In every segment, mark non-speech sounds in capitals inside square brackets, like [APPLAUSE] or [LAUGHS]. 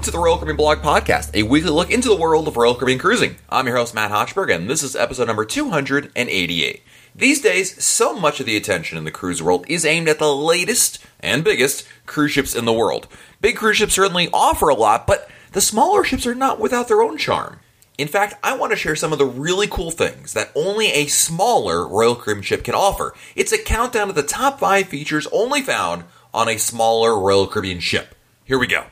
Welcome to the Royal Caribbean Blog Podcast, a weekly look into the world of Royal Caribbean cruising. I'm your host, Matt Hochberg, and this is episode number 288. These days, so much of the attention in the cruise world is aimed at the latest and biggest cruise ships in the world. Big cruise ships certainly offer a lot, but the smaller ships are not without their own charm. In fact, I want to share some of the really cool things that only a smaller Royal Caribbean ship can offer. It's a countdown of the top five features only found on a smaller Royal Caribbean ship. Here we go.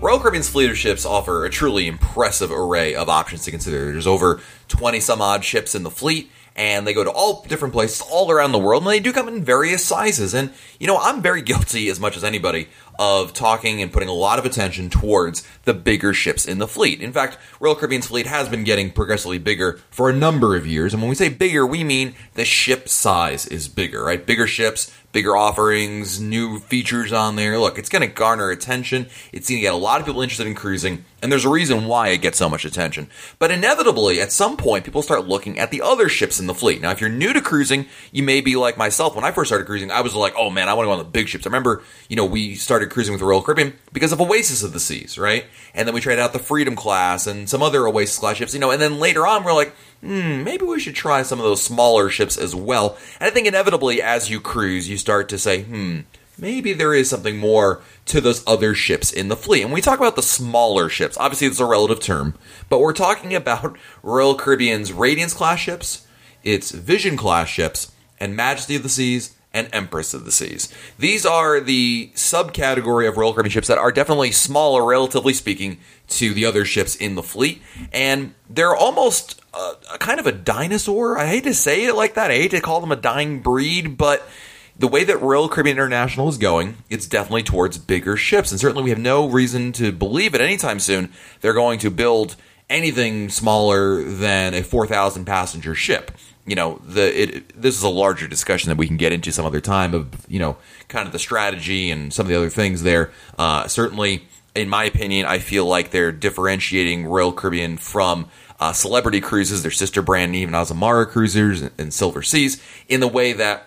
Royal Caribbean's fleet of ships offer a truly impressive array of options to consider. There's over 20 some odd ships in the fleet, and they go to all different places all around the world, and they do come in various sizes. And, you know, I'm very guilty as much as anybody of talking and putting a lot of attention towards the bigger ships in the fleet. In fact, Royal Caribbean's fleet has been getting progressively bigger for a number of years. And when we say bigger, we mean the ship size is bigger, right? Bigger ships, bigger offerings, new features on there. Look, it's going to garner attention. It's going to get a lot of people interested in cruising, and there's a reason why it gets so much attention. But inevitably, at some point, people start looking at the other ships in the fleet. Now, if you're new to cruising, you may be like myself. When I first started cruising, I was like, oh man, I want to go on the big ships. I remember, you know, we started cruising with the Royal Caribbean because of Oasis of the Seas, right? And then we tried out the Freedom class and some other Oasis class ships, you know, and then later on, we're like, hmm, maybe we should try some of those smaller ships as well. And I think inevitably, as you cruise, you start to say, hmm, maybe there is something more to those other ships in the fleet. And we talk about the smaller ships. Obviously, it's a relative term, but we're talking about Royal Caribbean's Radiance class ships, its Vision class ships, and Majesty of the Seas and Empress of the Seas. These are the subcategory of Royal Caribbean ships that are definitely smaller, relatively speaking, to the other ships in the fleet, and they're almost a, a kind of a dinosaur. I hate to say it like that. I hate to call them a dying breed, but the way that Royal Caribbean International is going, it's definitely towards bigger ships, and certainly we have no reason to believe at any time soon they're going to build anything smaller than a 4,000 passenger ship you know the it, this is a larger discussion that we can get into some other time of you know kind of the strategy and some of the other things there uh, certainly in my opinion i feel like they're differentiating royal caribbean from uh, celebrity cruises their sister brand even azamara cruisers and, and silver seas in the way that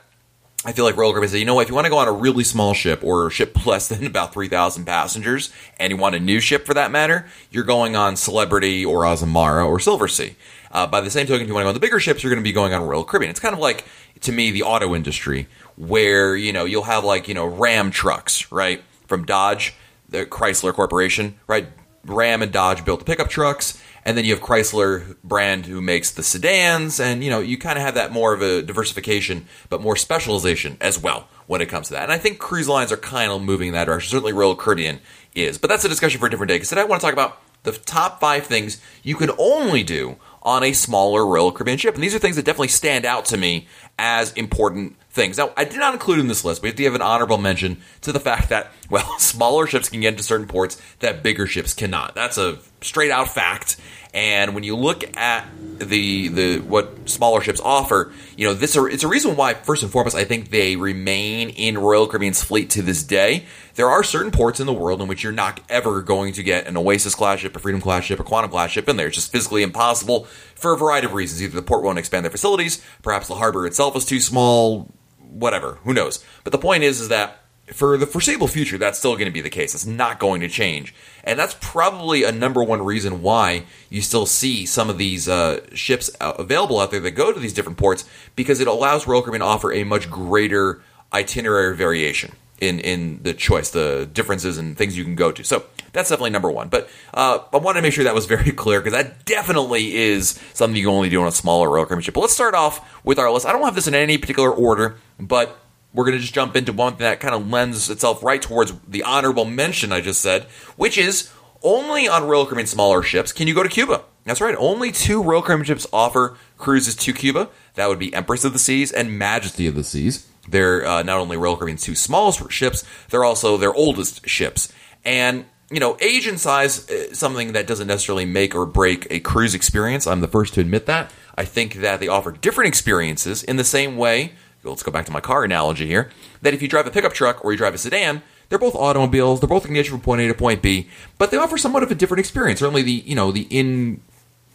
I feel like Royal Caribbean said, you know what, if you want to go on a really small ship or a ship [LAUGHS] less than about 3,000 passengers and you want a new ship for that matter, you're going on Celebrity or Azamara or Silversea. Uh, by the same token, if you want to go on the bigger ships, you're going to be going on Royal Caribbean. It's kind of like, to me, the auto industry, where, you know, you'll have like, you know, Ram trucks, right? From Dodge, the Chrysler Corporation, right? Ram and Dodge built the pickup trucks, and then you have Chrysler brand who makes the sedans, and you know you kind of have that more of a diversification, but more specialization as well when it comes to that. And I think cruise lines are kind of moving in that direction. Certainly, Royal Caribbean is, but that's a discussion for a different day. Because today I want to talk about the top five things you can only do on a smaller Royal Caribbean ship. And these are things that definitely stand out to me as important things. Now, I did not include in this list. We have to give an honorable mention to the fact that, [LAUGHS] well, smaller ships can get into certain ports that bigger ships cannot. That's a straight out fact. And when you look at the the what smaller ships offer, you know this it's a reason why first and foremost I think they remain in Royal Caribbean's fleet to this day. There are certain ports in the world in which you're not ever going to get an Oasis class ship, a Freedom class ship, a Quantum class ship in there. It's just physically impossible for a variety of reasons. Either the port won't expand their facilities, perhaps the harbor itself is too small, whatever. Who knows? But the point is, is that for the foreseeable future, that's still going to be the case. It's not going to change. And that's probably a number one reason why you still see some of these uh, ships available out there that go to these different ports because it allows Royal Caribbean to offer a much greater itinerary variation in, in the choice, the differences and things you can go to. So that's definitely number one. But uh, I wanted to make sure that was very [LAUGHS] clear because that definitely is something you only do on a smaller Royal Caribbean ship. But let's start off with our list. I don't have this in any particular order, but we're going to just jump into one that kind of lends itself right towards the honorable mention I just said, which is only on Royal Caribbean smaller ships can you go to Cuba. That's right. Only two Royal Caribbean ships offer cruises to Cuba. That would be Empress of the Seas and Majesty of the Seas. They're uh, not only Royal Caribbean's two smallest ships, they're also their oldest ships. And you know, age and size is something that doesn't necessarily make or break a cruise experience. I'm the first to admit that. I think that they offer different experiences in the same way let's go back to my car analogy here, that if you drive a pickup truck or you drive a sedan, they're both automobiles, they're both going to get you from point A to point B, but they offer somewhat of a different experience. Certainly the, you know, the in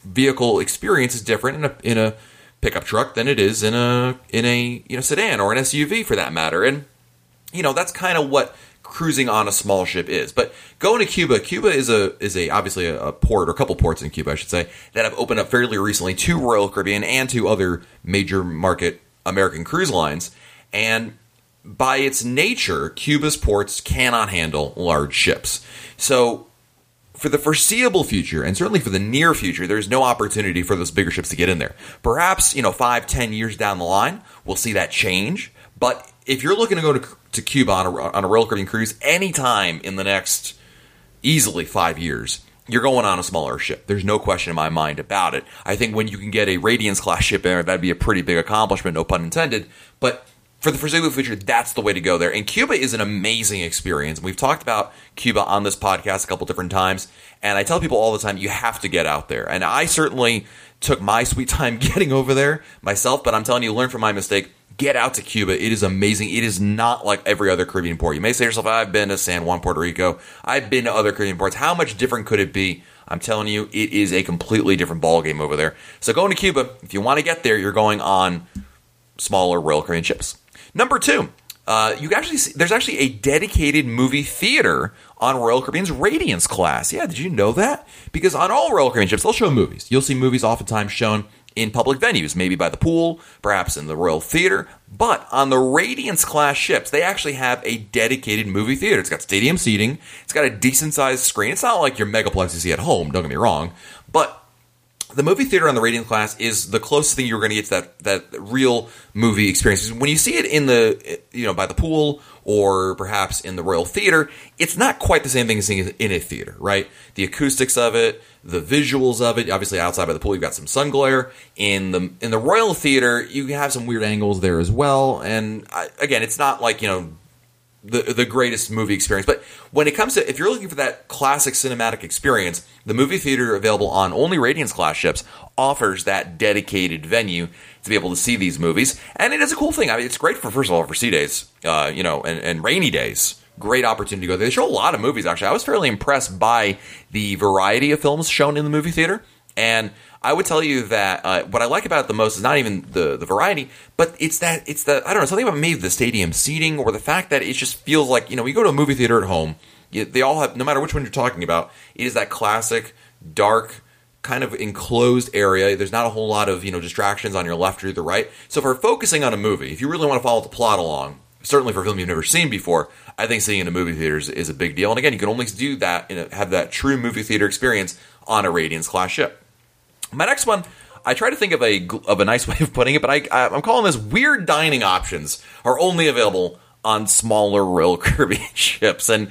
vehicle experience is different in a in a pickup truck than it is in a in a, you know, sedan or an SUV for that matter. And you know, that's kind of what cruising on a small ship is. But going to Cuba, Cuba is a is a obviously a, a, port or a couple ports in Cuba, I should say, that have opened up fairly recently to Royal Caribbean and to other major market American cruise lines. And by its nature, Cuba's ports cannot handle large ships. So for the foreseeable future, and certainly for the near future, there's no opportunity for those bigger ships to get in there. Perhaps, you know, five, ten years down the line, we'll see that change. But if you're looking to go to, to Cuba on a, on a Royal Caribbean cruise anytime in the next easily five years, you're going on a smaller ship. There's no question in my mind about it. I think when you can get a Radiance class ship in there, that'd be a pretty big accomplishment, no pun intended. But for the foreseeable future, that's the way to go there. And Cuba is an amazing experience. We've talked about Cuba on this podcast a couple different times, and I tell people all the time, you have to get out there. And I certainly took my sweet time [LAUGHS] getting over there myself, but I'm telling you, learn from my mistake get out to Cuba. It is amazing. It is not like every other Caribbean port. You may say to yourself, I've been to San Juan, Puerto Rico. I've been to other Caribbean ports. How much different could it be? I'm telling you, it is a completely different ballgame over there. So going to Cuba, if you want to get there, you're going on smaller Royal Caribbean ships. Number two, uh, you actually see, there's actually a dedicated movie theater on Royal Caribbean's Radiance class. Yeah, did you know that? Because on all Royal Caribbean ships, they'll show movies. You'll see movies oftentimes shown in public venues, maybe by the pool, perhaps in the Royal Theater. But on the Radiance class ships, they actually have a dedicated movie theater. It's got stadium seating, it's got a decent sized screen. It's not like your megaplex you see at home, don't get me wrong, but the movie theater on the Radiance class is the closest thing you're going to get to that that real movie experience. When you see it in the you know by the pool or perhaps in the Royal Theater, it's not quite the same thing as seeing it in a theater, right? The acoustics of it, the visuals of it. Obviously, outside by the pool, you've got some sun glare. In the in the Royal Theater, you have some weird angles there as well. And I, again, it's not like you know the the greatest movie experience. But when it comes to if you're looking for that classic cinematic experience, the movie theater available on only Radiance class ships offers that dedicated venue to be able to see these movies, and it is a cool thing. I mean, it's great for first of all for sea days, uh, you know, and, and rainy days. Great opportunity to go there. They show a lot of movies. Actually, I was fairly impressed by the variety of films shown in the movie theater, and I would tell you that uh, what I like about it the most is not even the the variety, but it's that it's the I don't know something about maybe the stadium seating or the fact that it just feels like you know you go to a movie theater at home, you, they all have no matter which one you're talking about, it is that classic dark kind of enclosed area. There's not a whole lot of you know distractions on your left or the right. So for focusing on a movie, if you really want to follow the plot along, certainly for a film you've never seen before, I think seeing in a movie theater is, is a big deal. And again, you can only do that and have that true movie theater experience on a Radiance class ship. My next one, I try to think of a of a nice [LAUGHS] way of putting it, but I, I'm calling this weird dining options are only available on smaller Royal [LAUGHS] Caribbean ships. And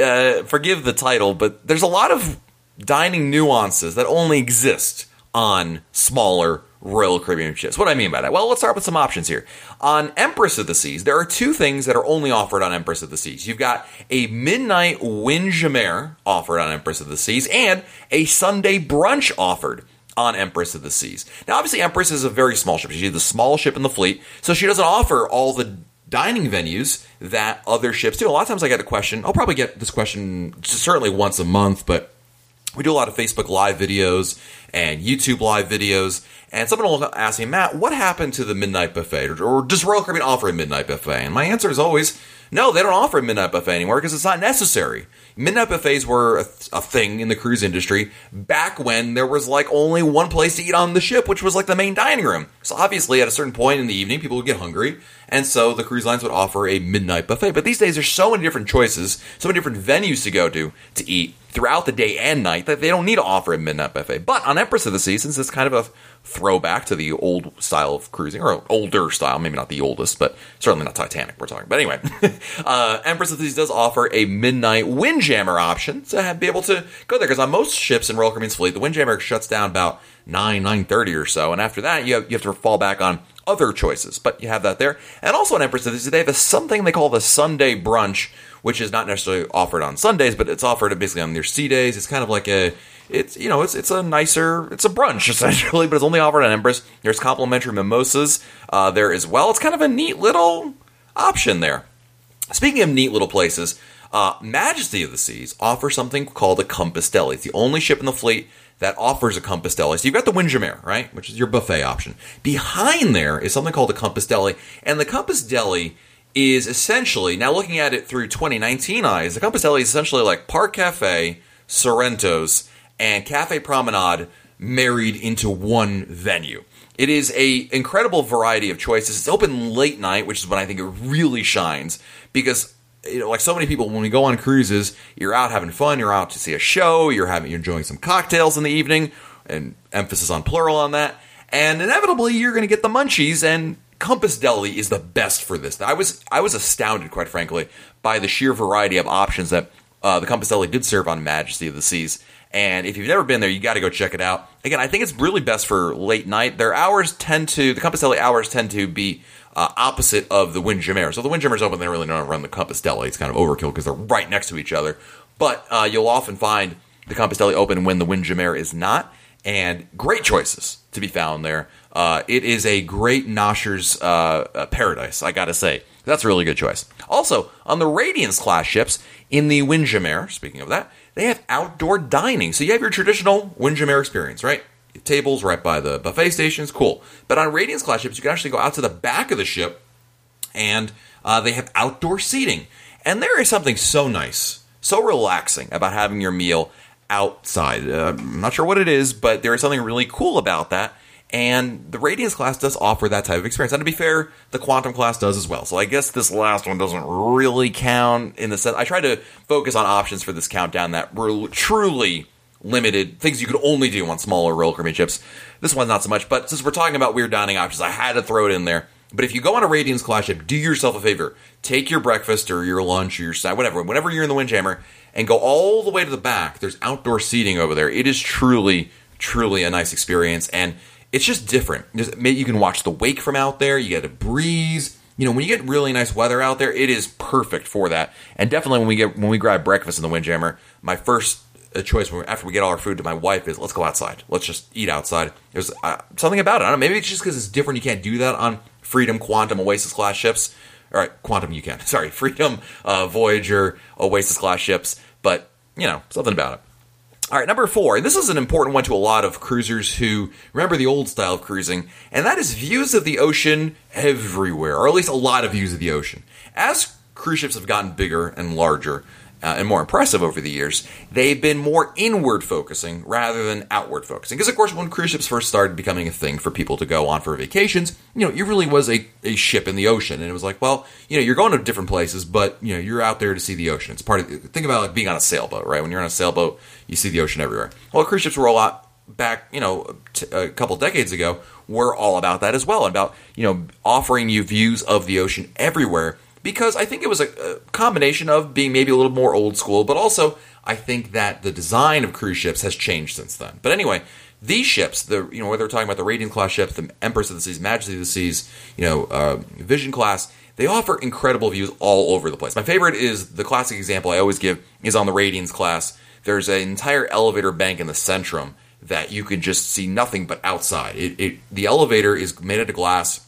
uh, forgive the title, but there's a lot of dining nuances that only exist on smaller Royal Caribbean ships. What do I mean by that? Well, let's start with some options here. On Empress of the Seas, there are two things that are only offered on Empress of the Seas. You've got a midnight Windjammer offered on Empress of the Seas and a Sunday brunch offered on Empress of the Seas. Now, obviously, Empress is a very small ship. She's the small ship in the fleet, so she doesn't offer all the dining venues that other ships do. A lot of times I get a question, I'll probably get this question certainly once a month, but we do a lot of Facebook live videos and YouTube live videos. And someone will ask me, Matt, what happened to the midnight buffet? Or, or does Royal Caribbean offer a midnight buffet? And my answer is always, no, they don't offer a midnight buffet anymore because it's not necessary. Midnight buffets were a, th- a, thing in the cruise industry back when there was like only one place to eat on the ship, which was like the main dining room. So obviously, at a certain point in the evening, people would get hungry, and so the cruise lines would offer a midnight buffet. But these days, there's so many different choices, so many different venues to go to to eat throughout the day and night that they don't need to offer a midnight buffet. But on Empress of the Sea, since it's kind of a throwback to the old style of cruising, or older style, maybe not the oldest, but certainly not Titanic we're talking. But anyway, [LAUGHS] uh, Empress of the Seas does offer a midnight windjammer option to have, be able to go there, because on most ships in Royal Caribbean's fleet, the windjammer shuts down about 9, 9.30 or so, and after that, you have, you have to fall back on other choices, but you have that there. And also on Empress of the Seas, they have a, something they call the Sunday brunch, which is not necessarily offered on Sundays, but it's offered basically on their sea days. It's kind of like a it's you know it's it's a nicer it's a brunch [LAUGHS] essentially, but it's only offered on Empress. There's complimentary mimosas uh, there as well. It's kind of a neat little option there. Speaking of neat little places, uh, Majesty of the Seas offers something called a Compass Deli. It's the only ship in the fleet that offers a Compass Deli. So you've got the Windjammer, right, which is your buffet option. Behind there is something called a Compass Deli, and the Compass Deli is essentially now looking at it through 2019 eyes. The Compass Deli is essentially like Park Cafe, Sorrento's, and Cafe Promenade married into one venue. It is a incredible variety of choices. It's open late night, which is when I think it really shines because you know, like so many people, when we go on cruises, you're out having fun, you're out to see a show, you're having, you're enjoying some cocktails in the evening, and emphasis on plural on that, and inevitably you're going to get the munchies. And Compass Deli is the best for this. I was, I was astounded, quite frankly, by the sheer variety of options that uh, the Compass Deli did serve on Majesty of the Seas. And if you've never been there, you got to go check it out. Again, I think it's really best for late night. Their hours tend to, the Compass Deli hours tend to be uh, opposite of the Windjammer. So the Windjammer's open, they really don't run the Compass Deli. It's kind of overkill because they're right next to each other. But uh, you'll often find the Compass Deli open when the Windjammer is not. And great choices to be found there. Uh, it is a great nosher's uh, uh, paradise, I gotta say. That's a really good choice. Also, on the Radiance class ships in the Windjammer, speaking of that, they have outdoor dining. So you have your traditional Windjammer experience, right? Tables right by the buffet stations, cool. But on Radiance class ships, you can actually go out to the back of the ship and uh, they have outdoor seating. And there is something so nice, so relaxing about having your meal outside. Uh, I'm not sure what it is, but there is something really cool about that. And the Radiance class does offer that type of experience. And to be fair, the Quantum class does as well. So I guess this last one doesn't really count in the sense. I try to focus on options for this countdown that were truly limited, things you could only do on smaller Royal Caribbean ships. This one's not so much, but since we're talking about weird dining options, I had to throw it in there. But if you go on a Radiance class ship, do yourself a favor. Take your breakfast or your lunch or your snack, whatever, whenever you're in the Windjammer, and go all the way to the back. There's outdoor seating over there. It is truly, truly a nice experience. And it's just different. you can watch the wake from out there. You get a breeze. You know, when you get really nice weather out there, it is perfect for that. And definitely when we get when we grab breakfast in the Windjammer, my first uh, choice after we get all our food to my wife is let's go outside. Let's just eat outside. There's uh, something about it. I don't know. Maybe it's just because it's different. You can't do that on Freedom, Quantum, Oasis class ships. All right, Quantum, you can. [LAUGHS] Sorry, Freedom, uh, Voyager, Oasis class ships. But you know, something about it. All right, number four, and this is an important one to a lot of cruisers who remember the old style of cruising, and that is views of the ocean everywhere, or at least a lot of views of the ocean. As cruise ships have gotten bigger and larger, uh, and more impressive over the years, they've been more inward focusing rather than outward focusing. Because, of course, when cruise ships first started becoming a thing for people to go on for vacations, you know, it really was a, a ship in the ocean. And it was like, well, you know, you're going to different places, but, you know, you're out there to see the ocean. It's part of, think about like being on a sailboat, right? When you're on a sailboat, you see the ocean everywhere. Well, cruise ships were a lot back, you know, t- a couple decades ago, were all about that as well, about, you know, offering you views of the ocean everywhere because I think it was a, a, combination of being maybe a little more old school, but also I think that the design of cruise ships has changed since then. But anyway, these ships, the you know whether we're talking about the Radiance class ships, the Empress of the Seas, Majesty of the Seas, you know, uh, Vision class, they offer incredible views all over the place. My favorite is the classic example I always give is on the Radiance class. There's an entire elevator bank in the Centrum that you can just see nothing but outside. It, it the elevator is made out of glass.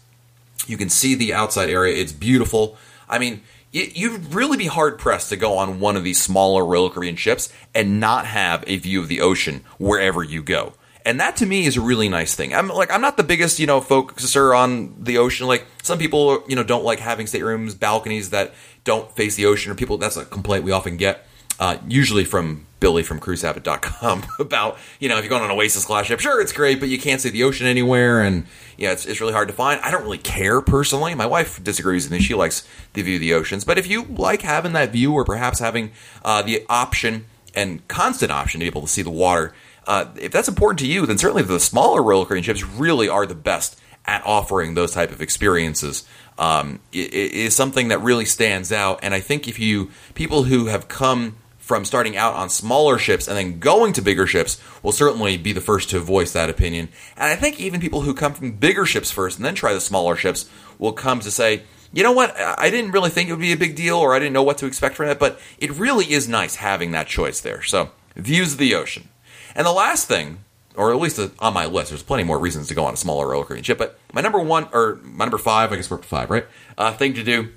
You can see the outside area. It's beautiful. I mean, you'd really be hard pressed to go on one of these smaller Royal Caribbean ships and not have a view of the ocean wherever you go. And that to me is a really nice thing. I'm like I'm not the biggest, you know, focuser on the ocean. Like some people, you know, don't like having staterooms, balconies that don't face the ocean or people that's a complaint we often get uh, usually from Billy from cruisehabit.com [LAUGHS] about, you know, if you're going on an Oasis class ship, sure, it's great, but you can't see the ocean anywhere. And, yeah, it's, it's really hard to find. I don't really care personally. My wife disagrees with me. She likes the view of the oceans. But if you like having that view or perhaps having uh, the option and constant option to be able to see the water, uh, if that's important to you, then certainly the smaller Royal Caribbean ships really are the best at offering those type of experiences. Um, is something that really stands out. And I think if you, people who have come from starting out on smaller ships and then going to bigger ships will certainly be the first to voice that opinion. And I think even people who come from bigger ships first and then try the smaller ships will come to say, you know what, I didn't really think it would be a big deal or I didn't know what to expect from it, but it really is nice having that choice there. So, views of the ocean. And the last thing, or at least on my list, there's plenty more reasons to go on a smaller Caribbean ship, but my number one, or my number five, I guess we're up to five, right? Uh, thing to do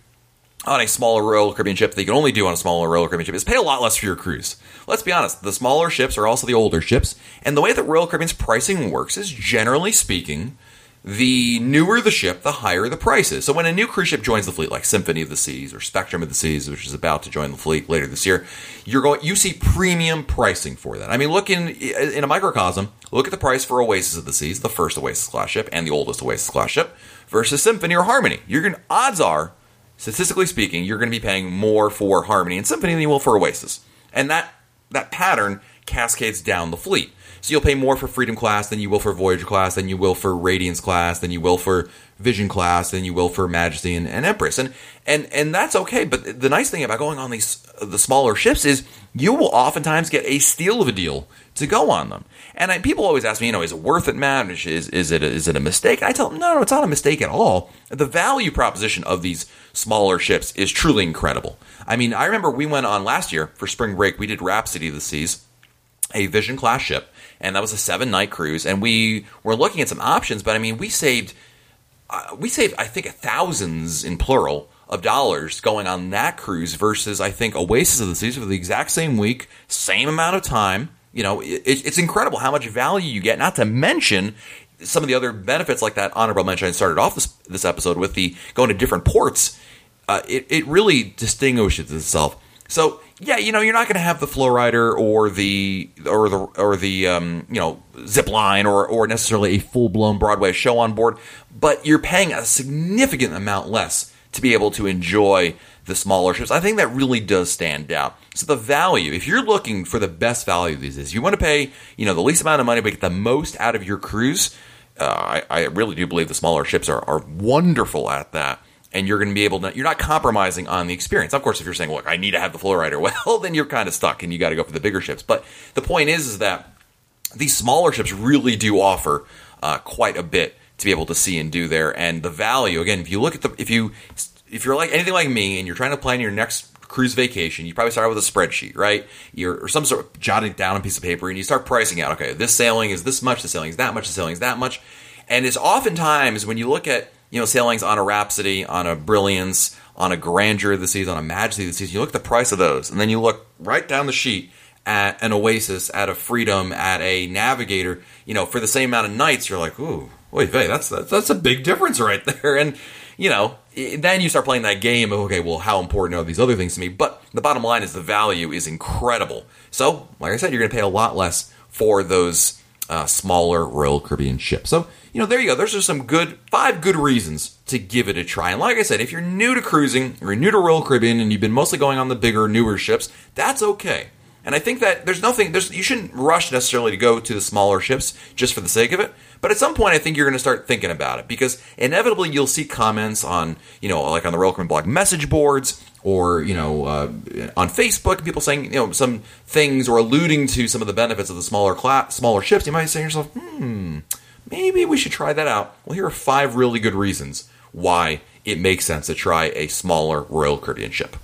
on a smaller Royal Caribbean ship that you can only do on a smaller Royal Caribbean ship is pay a lot less for your cruise. Let's be honest, the smaller ships are also the older ships, and the way that Royal Caribbean's pricing works is generally speaking, the newer the ship, the higher the price is. So when a new cruise ship joins the fleet, like Symphony of the Seas or Spectrum of the Seas, which is about to join the fleet later this year, you're going you see premium pricing for that. I mean, look in in a microcosm, look at the price for Oasis of the Seas, the first Oasis class ship and the oldest Oasis class ship, versus Symphony or Harmony. You're going odds are, statistically speaking, you're going to be paying more for Harmony and Symphony than you will for Oasis, and that that pattern cascades down the fleet. So you'll pay more for Freedom class than you will for Voyager class, than you will for Radiance class, than you will for Vision class, than you will for Majesty and, and Empress, and and and that's okay. But the nice thing about going on these the smaller ships is you will oftentimes get a steal of a deal to go on them. And I, people always ask me, you know, is it worth it, Matt? Is is it a, is it a mistake? And I tell them, no, no, it's not a mistake at all. The value proposition of these smaller ships is truly incredible. I mean, I remember we went on last year for spring break. We did Rhapsody of the Seas, a Vision class ship and that was a seven night cruise. And we were looking at some options, but I mean, we saved, uh, we saved, I think, thousands in plural of dollars going on that cruise versus I think Oasis of the Seas for the exact same week, same amount of time. You know, it, it's incredible how much value you get. Not to mention some of the other benefits, like that honorable mention I started off this this episode with the going to different ports. Uh, it it really distinguishes itself. So yeah, you know, you're not going to have the flow rider or the or the or the um, you know zip line or or necessarily a full blown Broadway show on board, but you're paying a significant amount less to be able to enjoy the smaller ships. I think that really does stand out. So the value, if you're looking for the best value of these is, you want to pay you know the least amount of money but get the most out of your cruise. Uh, I, I really do believe the smaller ships are, are wonderful at that and you're going to be able to you're not compromising on the experience of course if you're saying look i need to have the flow rider [LAUGHS] well then you're kind of stuck and you got to go for the bigger ships but the point is is that these smaller ships really do offer uh, quite a bit to be able to see and do there and the value again if you look at the if you if you're like anything like me and you're trying to plan your next cruise vacation you probably start with a spreadsheet right you're or some sort of jotting down a piece of paper and you start pricing out okay this sailing is this much the sailing is that much the sailing is that much and it's oftentimes when you look at you know, sailings on a Rhapsody, on a Brilliance, on a Grandeur of the Seas, on a Majesty of the Seas. You look at the price of those, and then you look right down the sheet at an Oasis, at a Freedom, at a Navigator. You know, for the same amount of nights, you're like, ooh, wait, that's that's, that's a big difference right there. [LAUGHS] And you know, then you start playing that game of okay, well, how important are these other things to me? But the bottom line is the value is incredible. So, like I said, you're going to pay a lot less for those uh, smaller Royal Caribbean ships. So you know, there you go. There's just some good, five good reasons to give it a try. And like I said, if you're new to cruising, or you're new to Royal Caribbean, and you've been mostly going on the bigger, newer ships, that's okay. And I think that there's nothing, there's, you shouldn't rush necessarily to go to the smaller ships just for the sake of it. But at some point, I think you're going to start thinking about it because inevitably you'll see comments on, you know, like on the Royal Caribbean blog message boards or, you know, uh, on Facebook, people saying, you know, some things or alluding to some of the benefits of the smaller class, smaller ships. You might say to yourself, hmm, maybe we should try that out. Well, here are five really good reasons why it makes sense to try a smaller Royal Caribbean ship.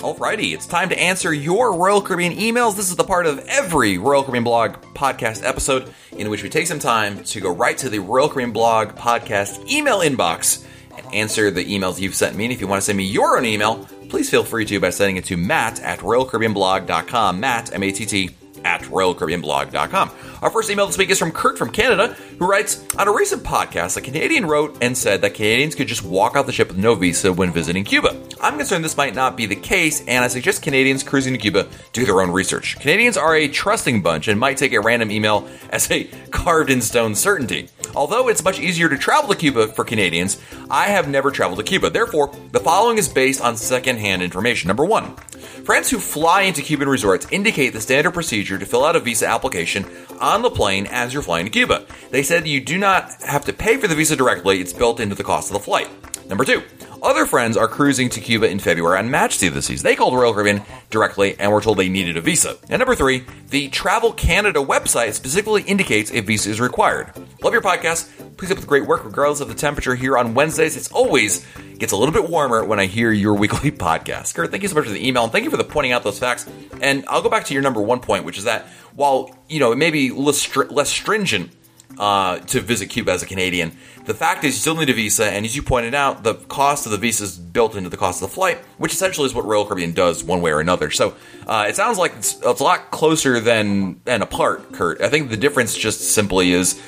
Alrighty, it's time to answer your Royal Caribbean emails. This is the part of every Royal Caribbean blog podcast episode in which we take some time to go right to the Royal Caribbean blog podcast email inbox and answer the emails you've sent me. And if you want to send me your own email, please feel free to by sending it to matt at royalcaribbeanblog.com. Matt, M A T T, at royalcaribbeanblog.com. Our first email this week is from Kurt from Canada, who writes On a recent podcast, a Canadian wrote and said that Canadians could just walk off the ship with no visa when visiting Cuba. I'm concerned this might not be the case, and I suggest Canadians cruising to Cuba do their own research. Canadians are a trusting bunch and might take a random email as a carved in stone certainty. Although it's much easier to travel to Cuba for Canadians, I have never traveled to Cuba. Therefore, the following is based on secondhand information. Number one, friends who fly into Cuban resorts indicate the standard procedure to fill out a visa application on the plane as you're flying to Cuba. They said you do not have to pay for the visa directly, it's built into the cost of the flight. Number two, other friends are cruising to Cuba in February on match Seas. They called Royal Caribbean directly and were told they needed a visa. And number three, the Travel Canada website specifically indicates a visa is required. Love your podcast. Please up with great work regardless of the temperature here on Wednesdays. It's always gets a little bit warmer when I hear your [LAUGHS] weekly podcast. Kurt, thank you so much for the email and thank you for the pointing out those facts. And I'll go back to your number one point, which is that while you know it may be less stringent uh, to visit Cuba as a Canadian. The fact is, you still need a visa, and as you pointed out, the cost of the visa is built into the cost of the flight, which essentially is what Royal Caribbean does one way or another. So uh, it sounds like it's, it's a lot closer than than apart, Kurt. I think the difference just simply is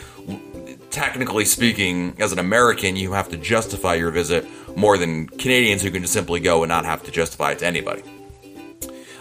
technically speaking, as an American, you have to justify your visit more than Canadians who can just simply go and not have to justify it to anybody.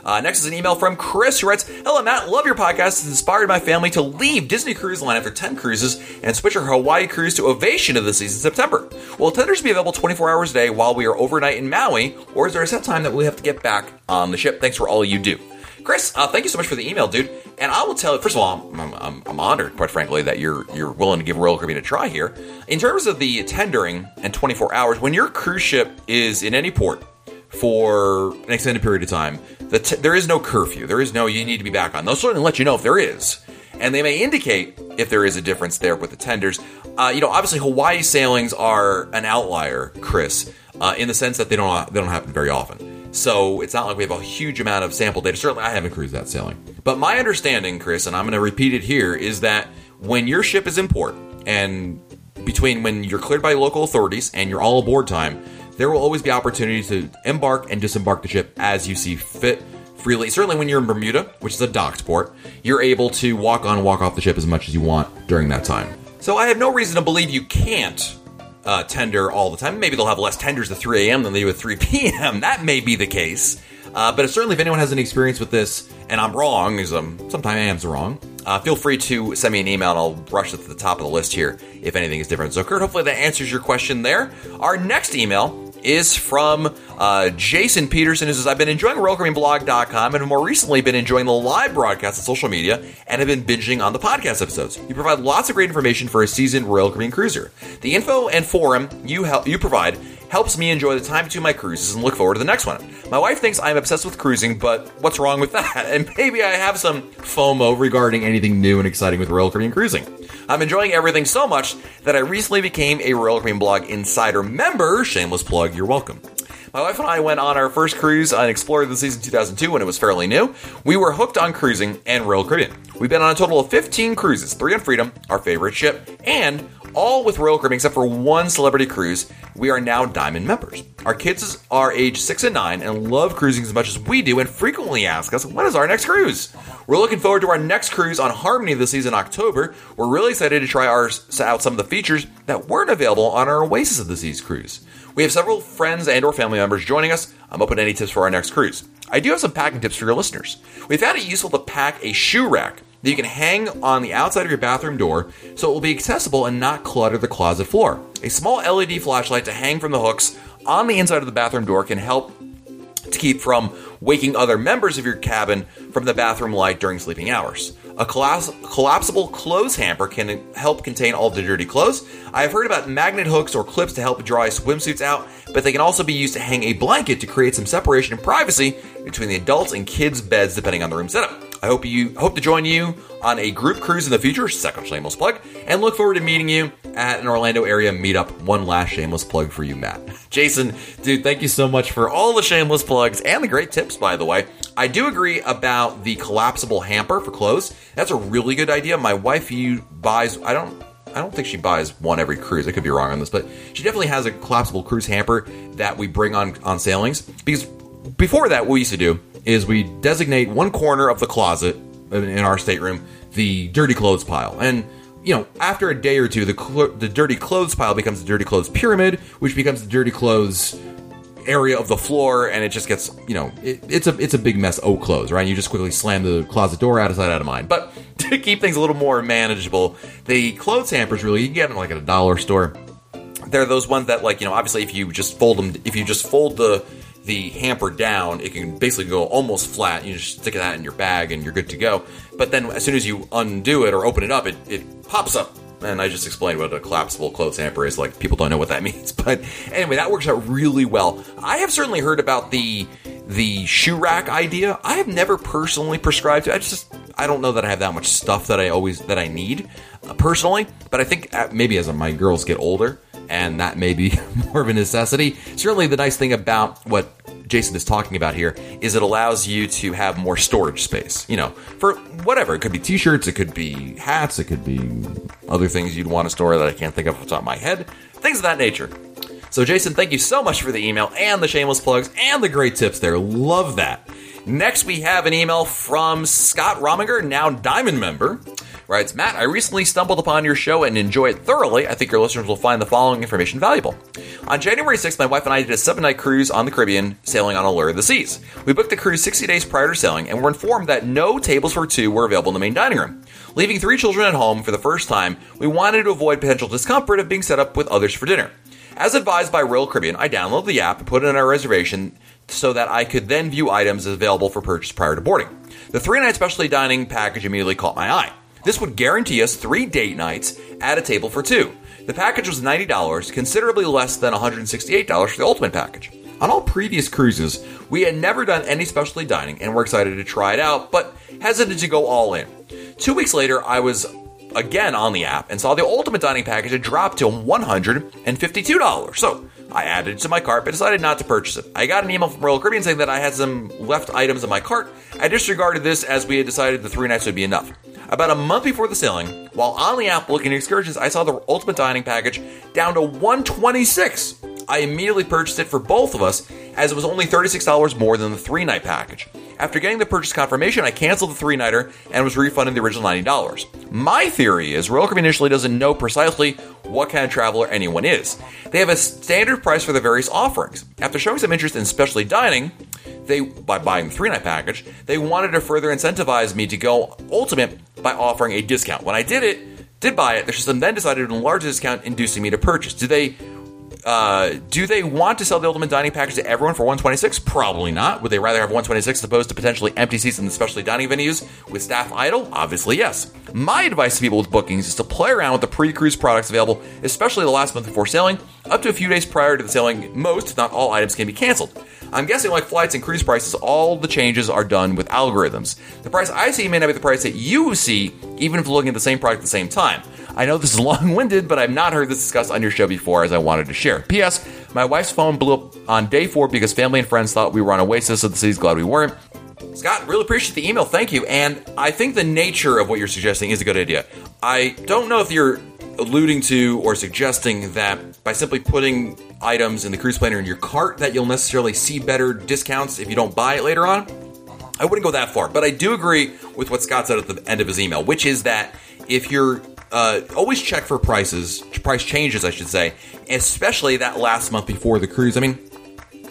Uh, next is an email from Chris who writes Hello, Matt. Love your podcast. It's inspired my family to leave Disney Cruise Line after 10 cruises and switch our Hawaii cruise to Ovation of the season in September. Will tenders be available 24 hours a day while we are overnight in Maui, or is there a set time that we have to get back on the ship? Thanks for all you do. Chris, uh, thank you so much for the email, dude. And I will tell you, first of all, I'm, I'm, I'm, honored, quite frankly, that you're you're willing to give Royal Caribbean a try here. In terms of the tendering and 24 hours, when your cruise ship is in any port for an extended period of time, the t- there is no curfew. There is no you need to be back on. They'll certainly let you know if there is, and they may indicate if there is a difference there with the tenders. Uh, you know, obviously Hawaii sailings are an outlier, Chris, uh, in the sense that they don't they don't happen very often. So it's not like we have a huge amount of sample data. Certainly, I haven't cruised that sailing. But my understanding, Chris, and I'm going to repeat it here, is that when your ship is in port and between when you're cleared by local authorities and your all aboard time, there will always be opportunities to embark and disembark the ship as you see fit freely. Certainly, when you're in Bermuda, which is a docked port, you're able to walk on, walk off the ship as much as you want during that time. So I have no reason to believe you can't uh, tender all the time. Maybe they'll have less tenders at 3 a.m. than they do at 3 [LAUGHS] p.m. That may be the case. Uh, but certainly, if anyone has any experience with this, and I'm wrong, because um, sometimes I am wrong, uh, feel free to send me an email and I'll brush it to the top of the list here if anything is different. So, Kurt, hopefully that answers your question there. Our next email is from uh, Jason Peterson, who says, I've been enjoying RoyalCaribbeanBlog.com and more recently been enjoying the live broadcast on social media and have been binging on the podcast episodes. You provide lots of great information for a seasoned Royal Caribbean cruiser. The info and forum you help you provide helps me enjoy the time between my cruises and look forward to the next one. My wife thinks I'm obsessed with cruising, but what's wrong with that? [LAUGHS] And maybe I have some FOMO regarding anything new and exciting with Royal Caribbean cruising. I'm enjoying everything so much that I recently became a Royal Caribbean Blog Insider member. Shameless plug, you're welcome. My wife and I went on our first cruise on Explorer the season 2002 when it was fairly new. We were hooked on cruising and Royal Caribbean. We've been on a total of 15 cruises, three on Freedom, our favorite ship, and all with Royal Caribbean except for one celebrity cruise. We are now Diamond members. Our kids are age 6 and 9 and love cruising as much as we do and frequently ask us, when is our next cruise? We're looking forward to our next cruise on Harmony this season, October. We're really excited to try our, out some of the features that weren't available on our Oasis of the Seas cruise. We have several friends and or family members joining us. I'm open to any tips for our next cruise. I do have some packing tips for your listeners. We found it useful to pack a shoe rack that you can hang on the outside of your bathroom door so it will be accessible and not clutter the closet floor. A small LED flashlight to hang from the hooks on the inside of the bathroom door can help to keep from waking other members of your cabin from the bathroom light during sleeping hours. A collapsible clothes hamper can help contain all the dirty clothes. I have heard about magnet hooks or clips to help dry swimsuits out, but they can also be used to hang a blanket to create some separation and privacy between the adults and kids' beds depending on the room setup. I hope you hope to join you on a group cruise in the future, second shameless plug, and look forward to meeting you at an Orlando area meetup. One last shameless plug for you, Matt. [LAUGHS] Jason, dude, thank you so much for all the shameless plugs and the great tips, by the way. I do agree about the collapsible hamper for clothes. That's a really good idea. My wife you buys I don't I don't think she buys one every cruise. I could be wrong on this, but she definitely has a collapsible cruise hamper that we bring on on sailings because before that, what we used to do is we designate one corner of the closet in our stateroom the dirty clothes pile. And you know, after a day or two, the cl- the dirty clothes pile becomes the dirty clothes pyramid, which becomes the dirty clothes area of the floor, and it just gets you know, it, it's a it's a big mess. Oh, clothes, right? You just quickly slam the closet door out of sight, out of mind. But [LAUGHS] to keep things a little more manageable, the clothes hampers really you can get them like at a dollar store. They're those ones that like you know, obviously if you just fold them, if you just fold the the hamper down, it can basically go almost flat. You just stick that in your bag and you're good to go. But then as soon as you undo it or open it up, it, it pops up. And I just explained what a collapsible clothes hamper is. Like people don't know what that [LAUGHS] means, but anyway, that works out really well. I have certainly heard about the the shoe rack idea. I have never personally prescribed to. I just I don't know that I have that much stuff that I always that I need uh, personally. But I think uh, maybe as my girls get older, and that may be [LAUGHS] more of a necessity. Certainly, the nice thing about what Jason is talking about here is it allows you to have more storage space. You know, for whatever. It could be t shirts, it could be hats, it could be other things you'd want to store that I can't think of off the top of my head. Things of that nature. So, Jason, thank you so much for the email and the shameless plugs and the great tips there. Love that. Next, we have an email from Scott Rominger, now Diamond member. Writes, Matt, I recently stumbled upon your show and enjoy it thoroughly. I think your listeners will find the following information valuable. On January 6th, my wife and I did a seven night cruise on the Caribbean, sailing on Allure of the Seas. We booked the cruise 60 days prior to sailing and were informed that no tables for two were available in the main dining room. Leaving three children at home for the first time, we wanted to avoid potential discomfort of being set up with others for dinner. As advised by Royal Caribbean, I downloaded the app and put in our reservation so that I could then view items available for purchase prior to boarding. The three night specialty dining package immediately caught my eye. This would guarantee us three date nights at a table for two. The package was $90, considerably less than $168 for the ultimate package. On all previous cruises, we had never done any specialty dining and were excited to try it out, but hesitant to go all in. Two weeks later, I was again on the app and saw the ultimate dining package had dropped to $152. So I added it to my cart but decided not to purchase it. I got an email from Royal Caribbean saying that I had some left items in my cart. I disregarded this as we had decided the three nights would be enough. About a month before the sailing, while on the app looking at excursions, I saw the ultimate dining package down to 126. I immediately purchased it for both of us as it was only $36 more than the three night package. After getting the purchase confirmation, I canceled the three nighter and was refunded the original $90. My theory is Royal Caribbean initially doesn't know precisely what kind of traveler anyone is. They have a standard price for the various offerings. After showing some interest in specialty dining, they by buying the three night package, they wanted to further incentivize me to go ultimate by offering a discount. When I did it, did buy it, the system then decided to enlarge the discount, inducing me to purchase. Do they uh, do they want to sell the ultimate dining package to everyone for 126? Probably not. Would they rather have 126 as opposed to potentially empty seats in the specialty dining venues with staff idle? Obviously, yes. My advice to people with bookings is to play around with the pre-cruise products available, especially the last month before sailing, up to a few days prior to the sailing. Most, if not all, items can be canceled. I'm guessing, like flights and cruise prices, all the changes are done with algorithms. The price I see may not be the price that you see, even if looking at the same product at the same time. I know this is [LAUGHS] long winded, but I've not heard this discussed on your show before as I wanted to share. P.S. My wife's phone blew up on day four because family and friends thought we were on Oasis, of the city's glad we weren't. Scott, really appreciate the email. Thank you. And I think the nature of what you're suggesting is a good idea. I don't know if you're alluding to or suggesting that by simply putting items in the cruise planner in your cart that you'll necessarily see better discounts if you don't buy it later on. I wouldn't go that far, but I do agree with what Scott said at the end of his email, which is that if you're uh, always check for prices, price changes, I should say, especially that last month before the cruise. I mean,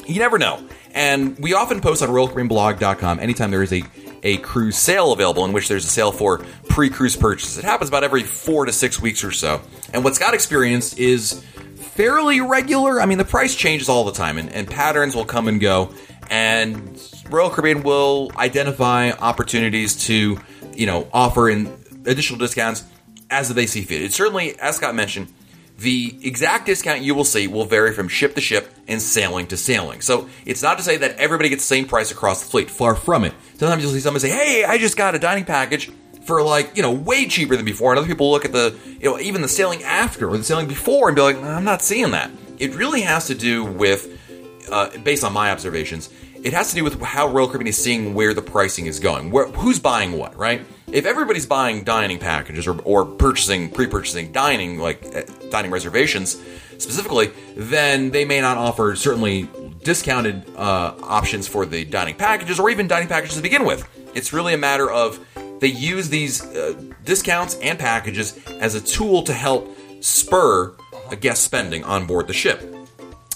you never know. And we often post on RoyalCaribbeanBlog.com anytime there is a, a cruise sale available in which there's a sale for pre cruise purchases. It happens about every four to six weeks or so. And what Scott experienced is fairly regular. I mean, the price changes all the time, and, and patterns will come and go. And Royal Caribbean will identify opportunities to, you know, offer in additional discounts as they see fit. It certainly, as Scott mentioned, the exact discount you will see will vary from ship to ship and sailing to sailing. So it's not to say that everybody gets the same price across the fleet. Far from it. Sometimes you'll see somebody say, "Hey, I just got a dining package." For like you know way cheaper than before, and other people look at the you know even the sailing after or the sailing before and be like, I'm not seeing that. It really has to do with, uh, based on my observations, it has to do with how Royal Caribbean is seeing where the pricing is going, where, who's buying what, right? If everybody's buying dining packages or, or purchasing, pre-purchasing dining, like uh, dining reservations specifically, then they may not offer certainly discounted uh, options for the dining packages or even dining packages to begin with. It's really a matter of they use these uh, discounts and packages as a tool to help spur guest spending on board the ship.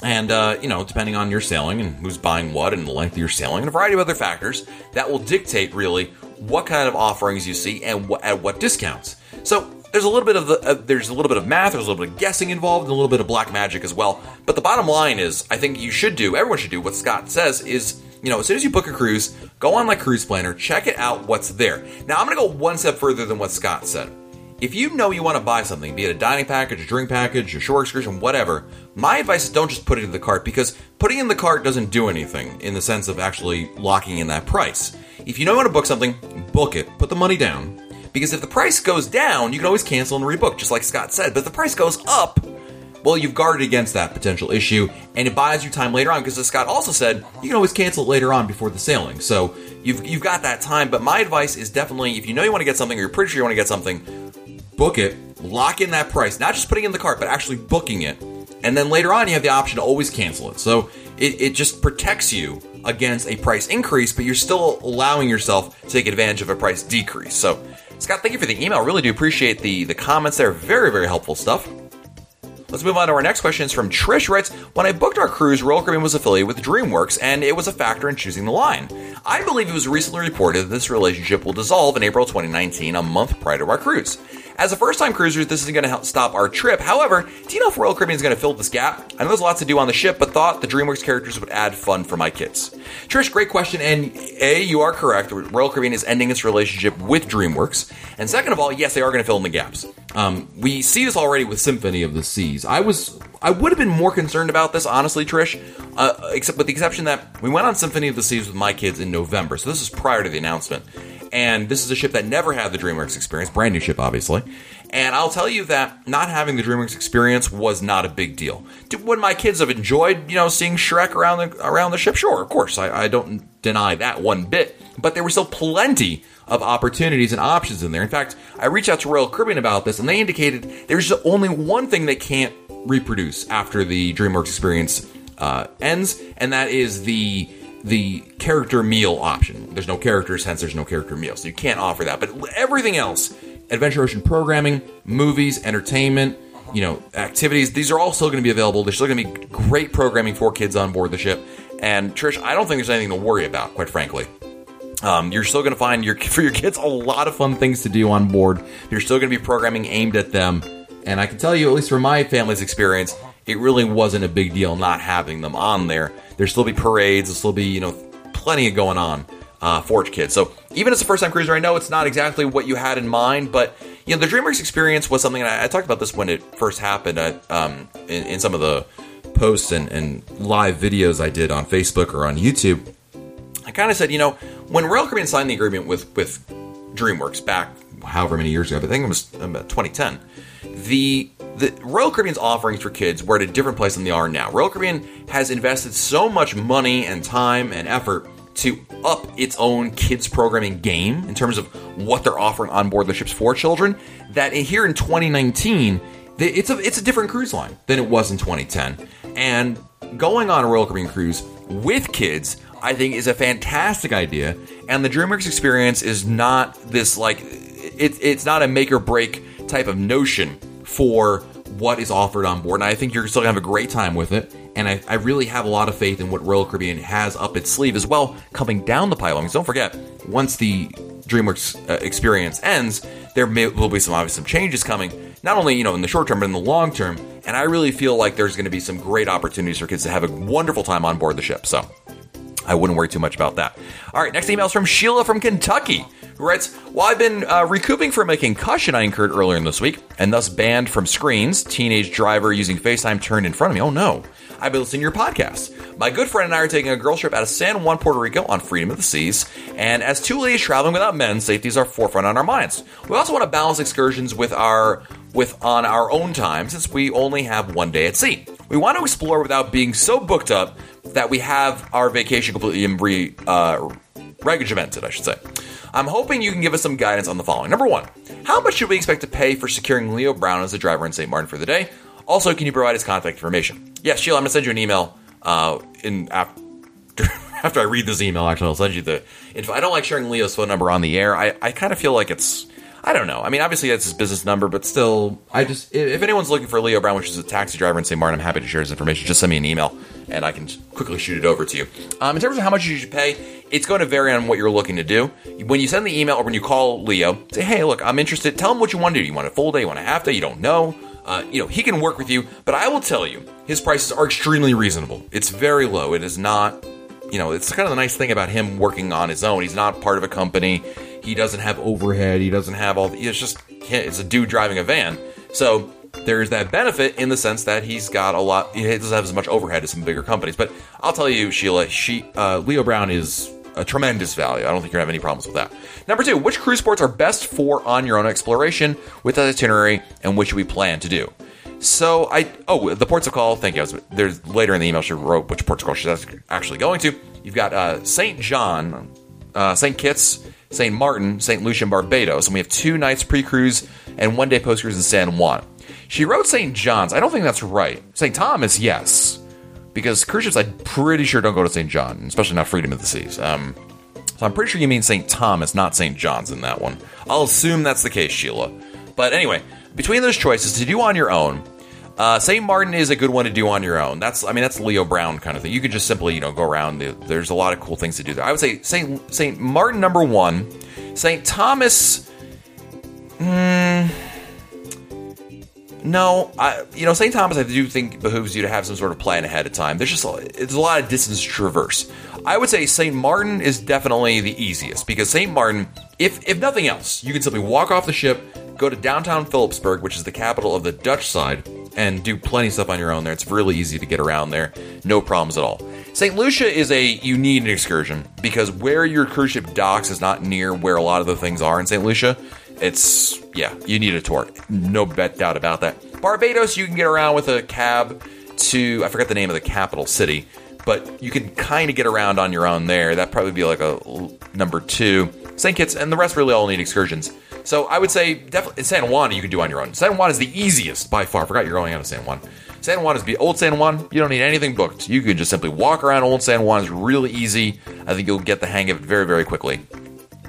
And, uh, you know, depending on your sailing and who's buying what and the length of your sailing and a variety of other factors, that will dictate really what kind of offerings you see and wh- at what discounts. So there's a little bit of the, uh, there's a little bit of math, there's a little bit of guessing involved, and a little bit of black magic as well. But the bottom line is, I think you should do, everyone should do what Scott says is, you know, as soon as you book a cruise, go on like Cruise Planner, check it out what's there. Now I'm to go one step further than what Scott said. If you know you want to buy something, be it a dining package, a drink package, a shore excursion, whatever, my advice is don't just put it in the cart because putting in the cart doesn't do anything in the sense of actually locking in that price. If you know you want to book something, book it, put the money down. Because if the price goes down, you can always cancel and rebook, just like Scott said. But if the price goes up, well, you've guarded against that potential issue, and it buys you time later on. Because as Scott also said, you can always cancel it later on before the sailing. So you've you've got that time. But my advice is definitely, if you know you want to get something, or you're pretty sure you want to get something, book it, lock in that price, not just putting in the cart, but actually booking it. And then later on, you have the option to always cancel it. So it, it just protects you against a price increase, but you're still allowing yourself to take advantage of a price decrease. So, Scott, thank you for the email. Really do appreciate the, the comments there. Very, very helpful stuff. Let's move on to our next question. It's from Trish. Writes, when I booked our cruise, Royal Caribbean was affiliated with DreamWorks, and it was a factor in choosing the line. I believe it was recently reported that this relationship will dissolve in April 2019, a month prior to our cruise. As a first time cruisers, this isn't going to stop our trip. However, do you know if Royal Caribbean is going to fill this gap? I know there's lots to do on the ship, but thought the DreamWorks characters would add fun for my kids. Trish, great question. And A, you are correct. Royal Caribbean is ending its relationship with DreamWorks. And second of all, yes, they are going to fill in the gaps. Um, we see this already with Symphony of the Seas. I was, I would have been more concerned about this, honestly, Trish, uh, except with the exception that we went on Symphony of the Seas with my kids in November. So this is prior to the announcement. And this is a ship that never had the DreamWorks experience, brand new ship, obviously. And I'll tell you that not having the DreamWorks experience was not a big deal. Would my kids have enjoyed, you know, seeing Shrek around the around the ship? Sure, of course. I, I don't deny that one bit. But there were still plenty of opportunities and options in there. In fact, I reached out to Royal Caribbean about this, and they indicated there's only one thing they can't reproduce after the DreamWorks experience uh, ends, and that is the the character meal option. There's no characters, hence there's no character meal, so you can't offer that. But everything else Adventure Ocean programming, movies, entertainment, you know, activities. These are all still going to be available. There's still going to be great programming for kids on board the ship. And Trish, I don't think there's anything to worry about, quite frankly. Um, you're still going to find your [LAUGHS] for your kids a lot of fun things to do on board. You're still going to be programming aimed at them. And I can tell you, at least from my family's experience, it really wasn't a big deal not having them on there. There'll still be parades. There'll still be you know plenty of going on uh, Forge Kids. So even as a first time cruiser, I know it's not exactly what you had in mind, but you know the DreamWorks experience was something. I, I talked about this when it first happened um, in, in, some of the posts and, and live videos I did on Facebook or on YouTube. I kind of said, you know, when Royal Caribbean signed the agreement with with DreamWorks back however many years ago, I think it was about 2010. The the Royal Caribbean's offerings for kids were at a different place than they are now. Royal Caribbean has invested so much money and time and effort to up its own kids programming game in terms of what they're offering on board the ships for children that here in 2019 it's a it's a different cruise line than it was in 2010 and going on a Royal Caribbean cruise with kids I think is a fantastic idea and the DreamWorks experience is not this like it, it's not a make or break type of notion for what is offered on board and I think you're still gonna have a great time with it and I, I, really have a lot of faith in what Royal Caribbean has up its sleeve as well, coming down the pipeline. Don't forget, once the DreamWorks uh, experience ends, there may, will be some obvious some changes coming, not only you know in the short term but in the long term. And I really feel like there's going to be some great opportunities for kids to have a wonderful time on board the ship. So I wouldn't worry too much about that. All right, next email is from Sheila from Kentucky, who writes While I've been uh, recouping from a concussion I incurred earlier in this week, and thus banned from screens, teenage driver using FaceTime turned in front of me. Oh no. I've been listening to your podcast. My good friend and I are taking a girl trip out of San Juan, Puerto Rico on Freedom of the Seas, and as two ladies traveling without men, safety is our forefront on our minds. We also want to balance excursions with our with on our own time since we only have one day at sea. We want to explore without being so booked up that we have our vacation completely re, uh, regimented, I should say. I'm hoping you can give us some guidance on the following. Number one, how much should we expect to pay for securing Leo Brown as a driver in St. Martin for the day? Also, can you provide his contact information? Yes, Sheila, I'm gonna send you an email. Uh, in after [LAUGHS] after I read this email, actually, I'll send you the info. I don't like sharing Leo's phone number on the air. I, I kind of feel like it's I don't know. I mean, obviously that's his business number, but still, I just if anyone's looking for Leo Brown, which is a taxi driver in St. Martin, I'm happy to share his information. Just send me an email, and I can quickly shoot it over to you. Um, in terms of how much you should pay, it's going to vary on what you're looking to do. When you send the email or when you call Leo, say, "Hey, look, I'm interested." Tell him what you want to do. You want a full day? You want a half day? You don't know. Uh, you know, he can work with you, but I will tell you, his prices are extremely reasonable. It's very low. It is not, you know, it's kind of the nice thing about him working on his own. He's not part of a company. He doesn't have overhead. He doesn't have all. The, it's just it's a dude driving a van. So there's that benefit in the sense that he's got a lot. He doesn't have as much overhead as some bigger companies. But I'll tell you, Sheila, she uh, Leo Brown is a tremendous value. I don't think you're gonna have any problems with that. Number two, which cruise ports are best for on your own exploration with that itinerary and which we plan to do? So I oh the ports of call. Thank you. Was, there's later in the email she wrote which ports of call she's actually going to. You've got uh, Saint John, uh, Saint Kitts, Saint Martin, Saint Lucia, and Barbados, and we have two nights pre-cruise and one day post-cruise in San Juan. She wrote St. John's. I don't think that's right. St. Thomas, yes, because cruise ships I'm pretty sure don't go to St. John, especially not Freedom of the Seas. Um, so I'm pretty sure you mean St. Thomas, not St. John's in that one. I'll assume that's the case, Sheila. But anyway, between those choices to do on your own, uh, St. Martin is a good one to do on your own. That's, I mean, that's Leo Brown kind of thing. You could just simply, you know, go around. There's a lot of cool things to do there. I would say St. St. Martin number one, St. Thomas. Hmm. No, I, you know, St. Thomas, I do think behooves you to have some sort of plan ahead of time. There's just a, it's a lot of distance to traverse. I would say St. Martin is definitely the easiest because St. Martin, if if nothing else, you can simply walk off the ship, go to downtown Philipsburg, which is the capital of the Dutch side, and do plenty of stuff on your own there. It's really easy to get around there, no problems at all. St. Lucia is a you need an excursion because where your cruise ship docks is not near where a lot of the things are in St. Lucia. It's yeah, you need a tour. No bet doubt about that. Barbados, you can get around with a cab to I forget the name of the capital city, but you can kind of get around on your own there. That'd probably be like a number two. St. Kitts and the rest really all need excursions. So I would say definitely San Juan you can do on your own. San Juan is the easiest by far. I forgot you're going out of San Juan. San Juan is the old San Juan. You don't need anything booked. You can just simply walk around old San Juan. It's really easy. I think you'll get the hang of it very, very quickly.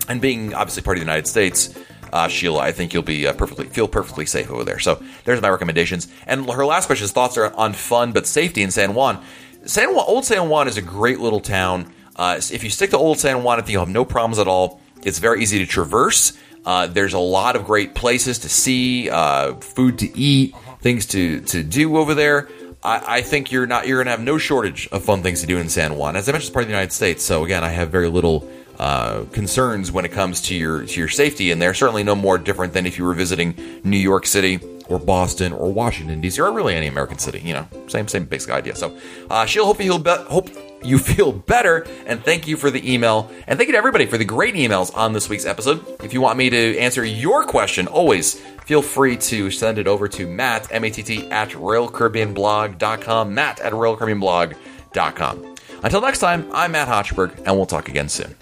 And being obviously part of the United States, uh, Sheila, I think you'll be uh, perfectly feel perfectly safe over there. So there's my recommendations. And her last question: is thoughts are on fun but safety in San Juan. San Juan, Old San Juan is a great little town. Uh, if you stick to Old San Juan, I think you'll have no problems at all. It's very easy to traverse. Uh, there's a lot of great places to see, uh, food to eat, things to to do over there. I, I think you're not you're gonna have no shortage of fun things to do in San Juan. As I mentioned, it's part of the United States, so again, I have very little uh, concerns when it comes to your to your safety, and they're certainly no more different than if you were visiting New York City or Boston or Washington D.C. or really any American city. You know, same same basic idea. So, uh, Sheila, hope you be- hope you [LAUGHS] feel better, and thank you for the email, and thank you to everybody for the great emails on this week's episode. If you want me to answer your question, always feel free to send it over to Matt M A T T at RoyalCaribbeanBlog.com. Matt at RoyalCaribbeanBlog.com. Until next time, I'm Matt Hochberg, and we'll talk again soon.